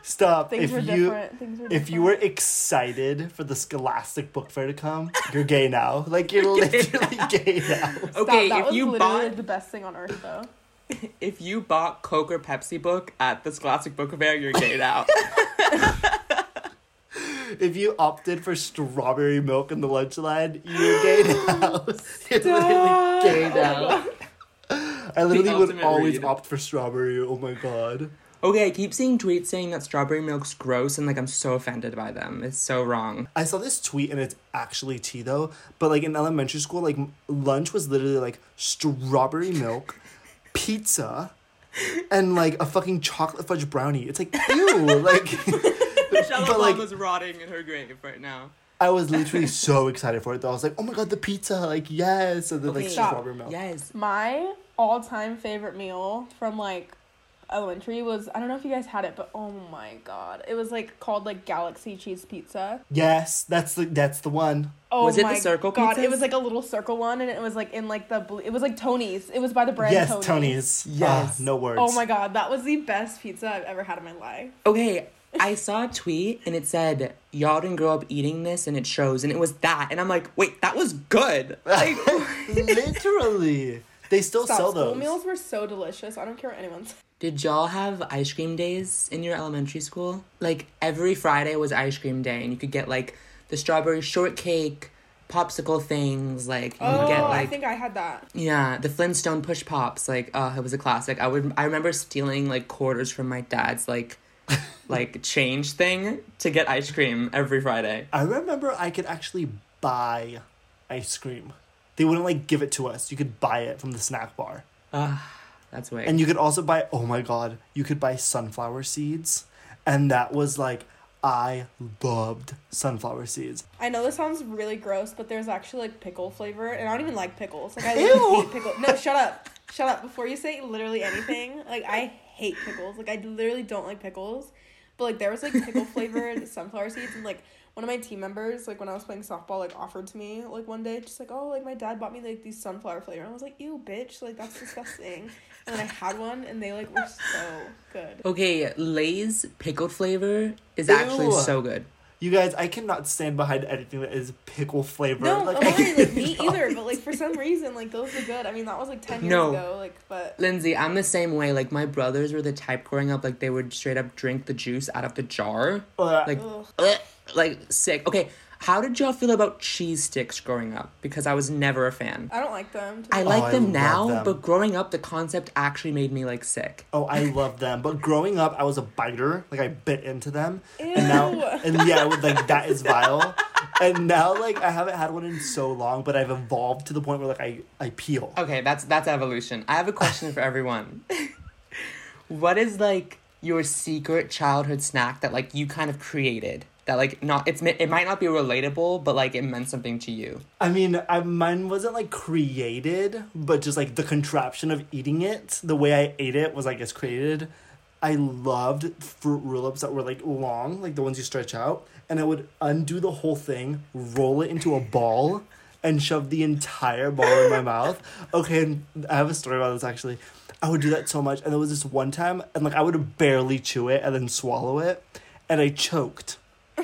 Stop. Things if were you different. Things were different. if you were excited for the Scholastic Book Fair to come, you're gay now. Like you're literally gay now. Stop, Okay, that if was you literally bought the best thing on earth, though. if you bought Coke or Pepsi book at the Scholastic Book Fair, you're gay now. If you opted for strawberry milk in the lunch line, you're gay now. you're literally gay now. I literally would always read. opt for strawberry. Oh my god. Okay, I keep seeing tweets saying that strawberry milk's gross, and like I'm so offended by them. It's so wrong. I saw this tweet and it's actually tea though. But like in elementary school, like lunch was literally like strawberry milk, pizza, and like a fucking chocolate fudge brownie. It's like ew. like Michelle But, like- Obama's rotting in her grave right now. I was literally so excited for it though. I was like, oh my god, the pizza! Like yes, and then like Stop. strawberry milk. Yes. My all-time favorite meal from like elementary was I don't know if you guys had it, but oh my god, it was like called like Galaxy Cheese Pizza. Yes, that's the that's the one. Oh Was it the circle god, pizzas? it was like a little circle one, and it was like in like the blue. It was like Tony's. It was by the brand yes, Tony's. Tony's. Yes. Ah, no words. Oh my god, that was the best pizza I've ever had in my life. Okay, I saw a tweet and it said, Y'all didn't grow up eating this and it shows. And it was that. And I'm like, wait, that was good. Like, Literally, they still Stop. sell School those. meals were so delicious. I don't care what anyone says. Did y'all have ice cream days in your elementary school? Like, every Friday was ice cream day and you could get like the strawberry shortcake, popsicle things. Like, you Oh, could get I think I had that. Yeah, the Flintstone push pops, like, oh, it was a classic. I would, I remember stealing like quarters from my dad's like, like change thing to get ice cream every Friday. I remember I could actually buy ice cream. They wouldn't like give it to us. You could buy it from the snack bar. Ah, that's way. And you could also buy oh my god, you could buy sunflower seeds. And that was like I loved sunflower seeds. I know this sounds really gross, but there's actually like pickle flavor, and I don't even like pickles. Like I Ew. literally hate pickles. No, shut up, shut up. Before you say literally anything, like I hate pickles. Like I literally don't like pickles. But like there was like pickle flavored sunflower seeds, and like one of my team members, like when I was playing softball, like offered to me like one day, just like oh like my dad bought me like these sunflower flavor, and I was like ew bitch, like that's disgusting. And then I had one, and they like were so good. Okay, Lay's pickled flavor is actually so good. You guys, I cannot stand behind anything that is pickle flavor. No, like, I'm I not like me either. But like for some reason, like those are good. I mean, that was like ten years No. ago. Like, but Lindsay, I'm the same way. Like my brothers were the type growing up, like they would straight up drink the juice out of the jar. Ugh. Like, ugh. ugh, like sick. Okay, how did y'all feel about cheese sticks growing up? Because I was never a fan. I don't like them. to I like Oh, them love now, them. but growing up, the concept actually made me like sick. Oh, I love them. But growing up, I was a biter. Like I bit into them, Ew. and now, and yeah, I would, like that is vile. And now, like I haven't had one in so long, but I've evolved to the point where like I I peel. Okay, that's that's evolution. I have a question for everyone. what is like your secret childhood snack that like you kind of created? That like not it's it might not be relatable, but like it meant something to you. I mean, I, mine wasn't like created, but just like the contraption of eating it, the way I ate it was like it's created. I loved fruit roll-ups that were like long, like the ones you stretch out, and I would undo the whole thing, roll it into a ball, and shove the entire ball in my mouth. Okay, and I have a story about this actually. I would do that so much, and there was this one time, and like I would barely chew it and then swallow it, and I choked.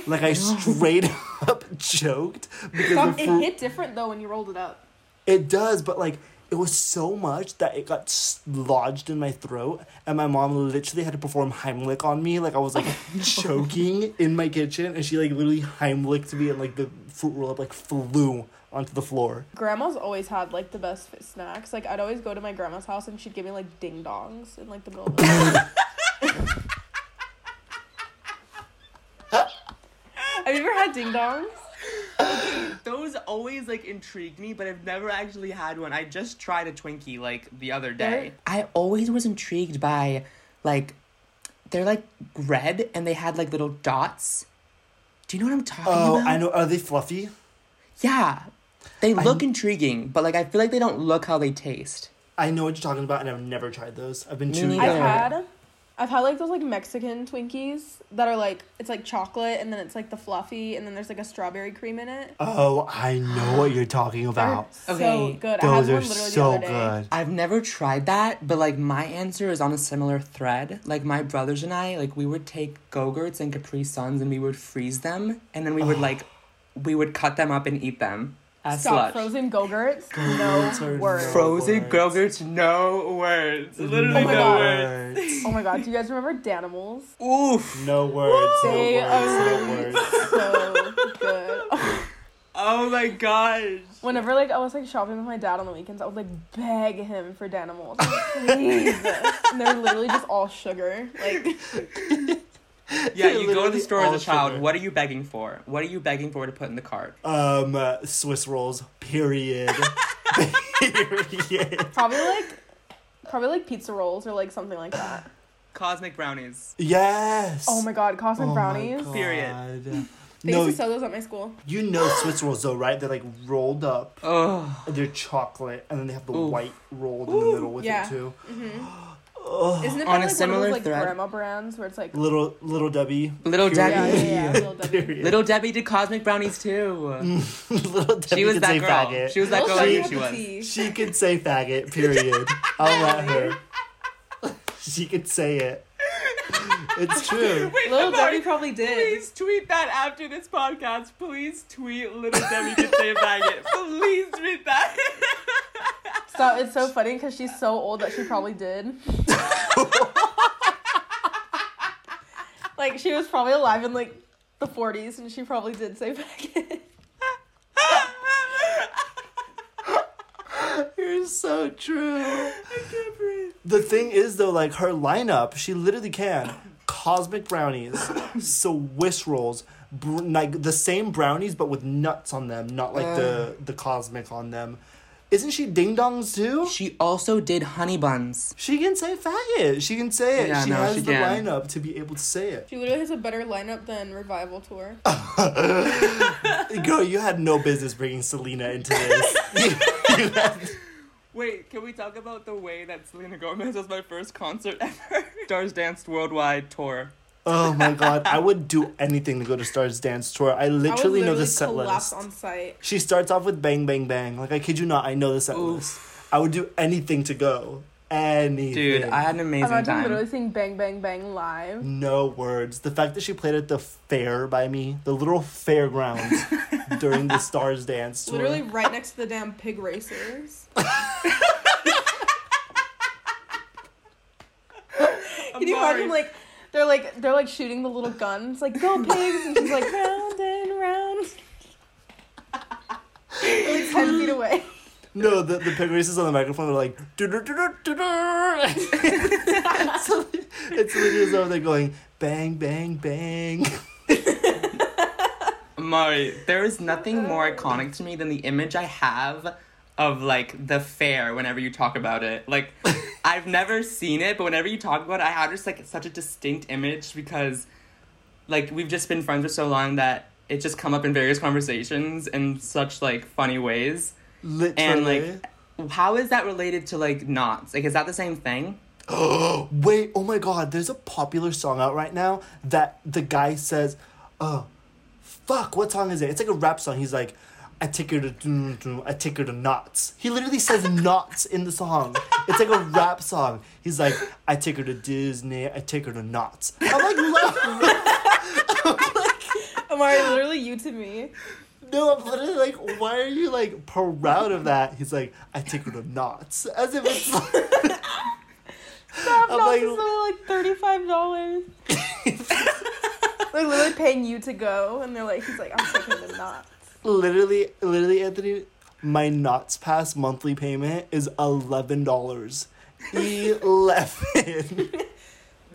Like I straight up choked because Stop. the It fruit. hit different though when you rolled it up. It does, but like it was so much that it got lodged in my throat, and my mom literally had to perform Heimlich on me. Like I was like choking in my kitchen, and she like literally Heimlicked me, and like the fruit roll up like flew onto the floor. Grandma's always had like the best snacks. Like I'd always go to my grandma's house and she'd give me like ding dongs in like the middle of the night. Have you ever had ding dongs? Those always like intrigued me, but I've never actually had one. I just tried a Twinkie like the other day. They're- I always was intrigued by like they're like red and they had like little dots. Do you know what I'm talking oh, about? Oh, about? I know. Are they fluffy? Yeah. They I- look intriguing, but like I feel like they don't look how they taste. I know what you're talking about, and I've never tried those. I've been Me too. neither. I've had I've had like those like Mexican Twinkies that are like it's like chocolate and then it's like the fluffy and then there's like a strawberry cream in it. Oh, I know what you're talking They're about. so Okay, good. I Those had are one literally so the other day. good. I've never tried that, but like my answer is on a similar thread. Like my brothers and I, like we would take Go-Gurts and Capri Suns and we would freeze them and then we would oh. like we would cut them up and eat them as Stop slush. frozen Go-Gurts. Go-Gurts No are word. Frozen words. Go-Gurts, no words. Literally Oh my no God. words. words. Oh my god, do you guys remember Danimals? Oof. No words. No They words. are No words. so good. Oh my gosh. Whenever like I was like shopping with my dad on the weekends, I would like beg him for Danimals. Like, Please. and they're literally just all sugar. Like Yeah, you go to the store as a child. sugar. What are you begging for? What are you begging for to put in the cart? Um, uh, Swiss rolls. Period. period. probably like probably like pizza rolls or like something like that. Cosmic brownies. Yes. Oh my god, cosmic Oh my brownies. God. Period. They No, used to sell those at my school. you know Swiss rolls though, right? They're like rolled up. Oh. They're chocolate, and then they have the Ooh. white rolled in the middle with yeah. it too. hmm Ugh. Isn't it On probably a like similar one of those like thread- grandma brands where it's like Little little Debbie. Little Period. Debbie. Yeah, yeah, yeah, Little Debbie. Little Debbie did cosmic brownies too. little Debbie she was could that say girl. faggot. She was that girl I Debbie she was. She could say faggot. Period. I'll let her. She could say it. It's true. Wait, Little Amari, Debbie probably did. Please tweet that after this podcast. Please tweet Little Debbie can say a faggot. Please tweet that. So it's so funny because she's so old that she probably did. like she was probably alive in like the 40s and she probably did say faggot. You're so true. I can't breathe. The thing is though, like her lineup, she literally can cosmic brownies, Swiss rolls, br- like the same brownies but with nuts on them, not like the uh. the cosmic on them. Isn't she ding dongs too? She also did honey buns. She can say faggot. She can say it. Yeah, she no, has she the can. lineup to be able to say it. She literally has a better lineup than Revival Tour. Girl, you had no business bringing Selena into this. You- you had- Wait, can we talk about the way that Selena Gomez was my first concert ever? Stars Danced Worldwide Tour. oh my god, I would do anything to go to Stars Dance Tour. I I would literally know literally the set list. on site. She starts off with bang bang bang. Like I kid you not, I know the set Oof. list. I would do anything to go. Anything. Dude, I had an amazing time. Imagine time. literally seeing Bang Bang Bang live. no words. The fact that she played at the fair by me, the little fairgrounds during the Stars Dance tour. Literally right next to the damn pig racers. Can you imagine like they're like they're like shooting the little guns like go pigs and she's like round and round. They're, like ten feet away. No, the, the pig races on the microphone are like "Do, do, do, do, do, do." it's literally as though they're going bang bang bang. Mari, there is nothing more iconic to me than the image I have of like the fair whenever you talk about it. Like I've never seen it, but whenever you talk about it, I have just like such a distinct image because like we've just been friends for so long that it just come up in various conversations in such like funny ways. Literally. And like how is that related to like Knott's? Like is that the same thing? Oh wait, oh my god, there's a popular song out right now that the guy says, oh, fuck, what song is it? It's like a rap song. He's like, I take her to, I take her to Knott's. He literally says Knott's in the song. It's like a rap song. He's like, I take her to Disney, I take her to Knott's. I'm like, no, Amari, literally you to me. No, I'm literally like, why are you like proud of that? He's like, I take her to Knott's. As if it's like, Stop, I'm no, like- it's only like thirty-five dollars. like literally paying you to go, and they're like, he's like, I'm taking the Knott's. literally, literally, Anthony, my Knott's Pass monthly payment is eleven dollars. Eleven.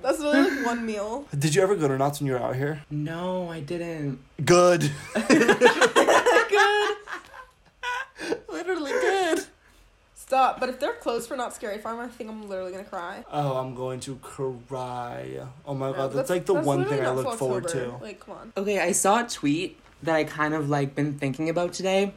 That's literally like one meal. Did you ever go to Knott's when you were out here? No, I didn't. Good. Good. literally good. Stop. But if they're closed for Knott's Scary Farm, I think I'm literally gonna cry. Oh, I'm going to cry. Oh my No, god, that's, like the that's one thing I look forward October. to. Like, come on. Okay, I saw a tweet that I kind of like been thinking about today,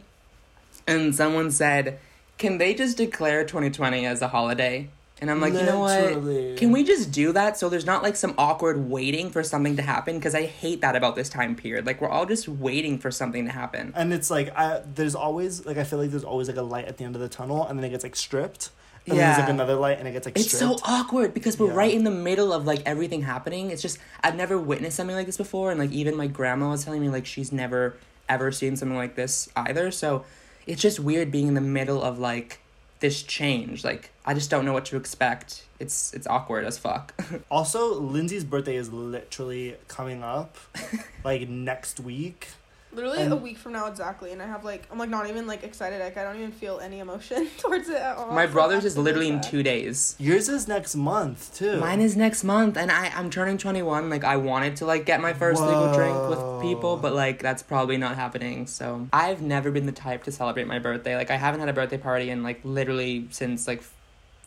and someone said, "Can they just declare 2020 as a holiday?" And I'm like, you know what? Can we just do that so there's not like some awkward waiting for something to happen? Because I hate that about this time period. Like we're all just waiting for something to happen. And it's like I, there's always like I feel like there's always like a light at the end of the tunnel, and then it gets like stripped. And then there's like another light, and it gets like It's so awkward because we're Yeah. right in the middle of like everything happening. It's just I've never witnessed something like this before, and like even my grandma was telling me like she's never ever seen something like this either. So it's just weird being in the middle of like this change. Like I just don't know what to expect. It's it's awkward as fuck. Also, Lindsay's birthday is literally coming up, like next week. Literally And- a week from now exactly, and I have like I'm like not even like excited. Like I don't even feel any emotion towards it at all. my It's, brother's is literally in two days. Yours is next month too. Mine is next month, and I I'm turning twenty one. Like I wanted to like get my first legal drink with people, but like that's probably not happening. So I've never been the type to celebrate my birthday. Like I haven't had a birthday party in like literally since like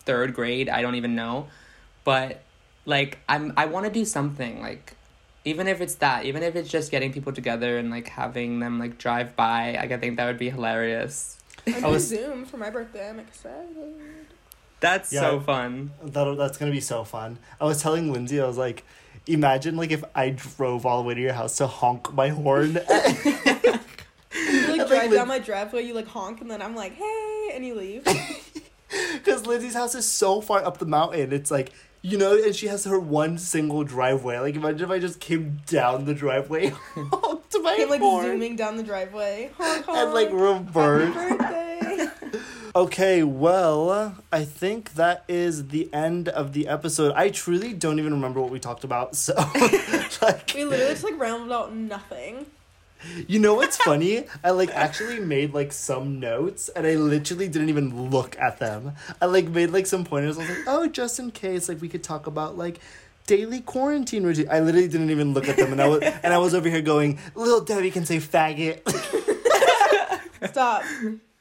third grade. I don't even know, but like I'm I want to do something like. Even if it's that, even if it's just getting people together and like having them like drive by, like I think that would be hilarious. I'm I was- Zoom for my birthday. I'm excited. That's Yeah. so fun. That that's gonna be so fun. I was telling Lindsay, I was like, imagine like if I drove all the way to your house to honk my horn. You like like, drive Lin- down my driveway, you like honk, and then I'm like, hey, and you leave. Because Lindsay's house is so far up the mountain. It's like, you know, and she has her one single driveway. Like, imagine if I just came down the driveway, honked my like horn, zooming down the driveway. Honk, honk. and like reverse. birthday. Okay, well, I think that is the end of the episode. I truly don't even remember what we talked about. So, like, we literally just like rambled out nothing. You know what's funny? I like actually made like some notes, and I literally didn't even look at them. I like made like some pointers. I was like, oh, just in case, like we could talk about like daily quarantine routine. I literally didn't even look at them, and I was and I was over here going, little Debbie can say faggot. Stop.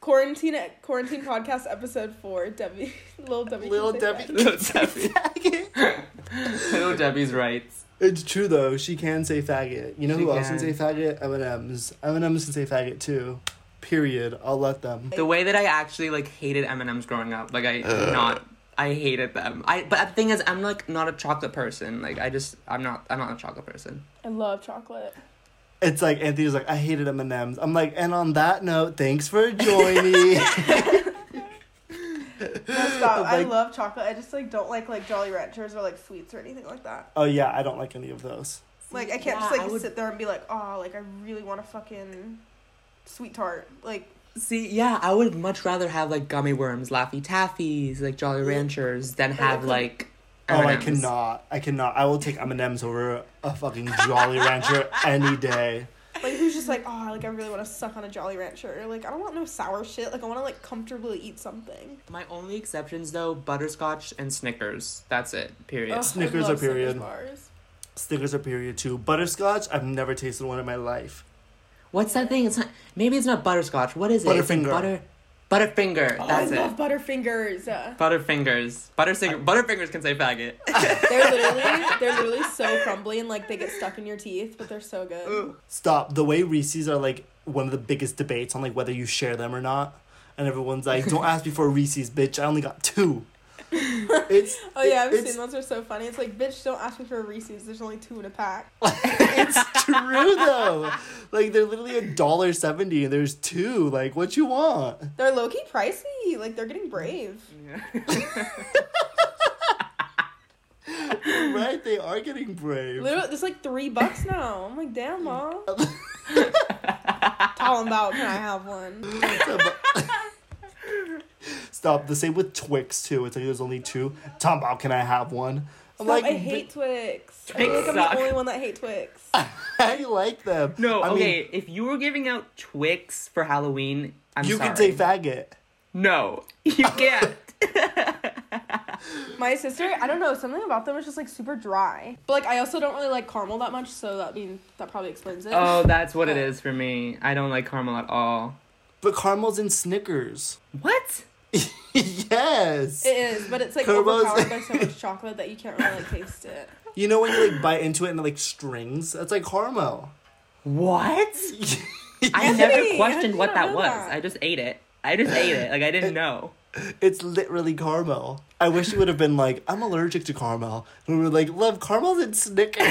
Quarantine quarantine podcast episode four. Debbie, little Debbie. little say Debbie that. Little can say Debbie. faggot. Little Debbie's rights. It's true though. She can say faggot. You know She who else can can. say faggot? M and M's. M and M's can say faggot too. Period. I'll let them. The way that I actually like hated M and M's growing up, like I not, I hated them. I but the thing is, I'm like not a chocolate person. Like I just, I'm not, I'm not a chocolate person. I love chocolate. It's like Anthony's like I hated M and M's. I'm like, and on that note, thanks for joining. No, stop. I love chocolate. I just like don't like like Jolly Ranchers or like sweets or anything like that. oh yeah, I don't like any of those. Like I can't Yeah, just like would- sit there and be like, oh, like I really want a fucking sweet tart. Like See, yeah, I would much rather have like gummy worms, Laffy Taffies, like Jolly Ranchers, than have like. Oh, I M&Ms. cannot. I cannot. I will take M and M's over a fucking Jolly Rancher any day. Like who's just like, oh, like I really want to suck on a Jolly Rancher. Like I don't want no sour shit. Like I want to like comfortably eat something. My only exceptions though, butterscotch and Snickers. That's it. Period. Ugh, Snickers are period. Snickers bars. Snickers are period too. Butterscotch. I've never tasted one in my life. What's that thing? It's not. Maybe it's not butterscotch. What is it? It's Butterfinger. butter. Butterfinger. Oh, That's I it. love Butterfingers. Uh, Butterfingers. Butterfinger. Butterfingers can say faggot. they're literally they're literally so crumbly and like they get stuck in your teeth, but they're so good. Stop. The way Reese's are like one of the biggest debates on like whether you share them or not. And everyone's like, "Don't ask me for a Reese's, bitch. I only got two. It's Oh yeah, I've seen those. Are so funny. It's like, bitch, don't ask me for a Reese's. There's only two in a pack. it's true though. Like they're literally a dollar seventy, and there's two. Like, what you want? They're low key pricey. Like they're getting brave. right? They are getting brave. Literally, it's like three bucks now. I'm like, damn, mom. Talking about, can I have one? Stop. The same with Twix too. It's like there's only two. Tom about can I have one? I'm Stop, like, I hate Twix. I feel Twix like I'm suck. the only one that hate Twix. I like them. No, I mean, okay. if you were giving out Twix for Halloween, I'm sorry. you sorry. can say faggot. no, you can't. My sister, I don't know, something about them is just like super dry. But like, I also don't really like caramel that much, so that mean that probably explains it. oh, that's what it is for me. I don't like caramel at all. But caramel's in Snickers. What? yes. It is, but it's like Caramel's- overpowered by so much chocolate that you can't really like taste it. You know when you like bite into it and it like strings? That's like caramel. What? I never How questioned did what you that know was. that? I just ate it. I just ate it. Like I didn't know. It's literally caramel. I wish it would have been like, I'm allergic to caramel. And we were like, love, caramel and Snickers.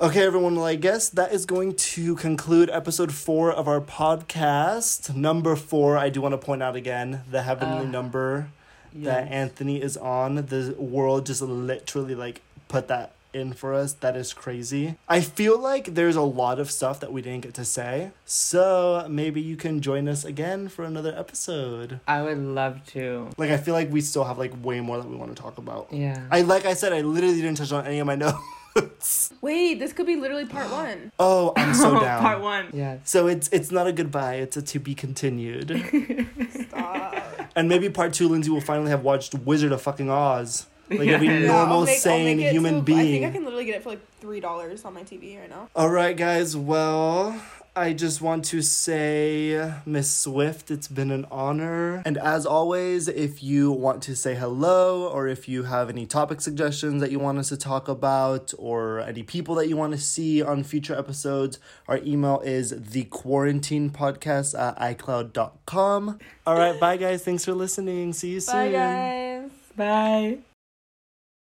Okay, everyone, well, I guess that is going to conclude episode four of our podcast. Number four, I do want to point out again the heavenly Uh, number that Anthony is on. The world just literally like put that in for us. That is crazy. I feel like there's a lot of stuff that we didn't get to say. So maybe you can join us again for another episode. I would love to. Like I feel like we still have like way more that we want to talk about. Yeah. I like I said, I literally didn't touch on any of my notes. Wait, this could be literally part one. oh, I'm so down. part one. Yeah. So it's it's not a goodbye, it's a to be continued. Stop. and maybe part two, Lindsay will finally have watched Wizard of fucking Oz. Like every Yeah, normal, I'll make- sane human to- I think I can literally get it for like three dollars on my TV right now. All right, guys. Well, I just want to say, Miss Swift, it's been an honor. And as always, if you want to say hello, or if you have any topic suggestions that you want us to talk about, or any people that you want to see on future episodes, our email is thequarantinepodcast at icloud.com. All right, bye, guys. Thanks for listening. See you soon. Bye guys. Bye.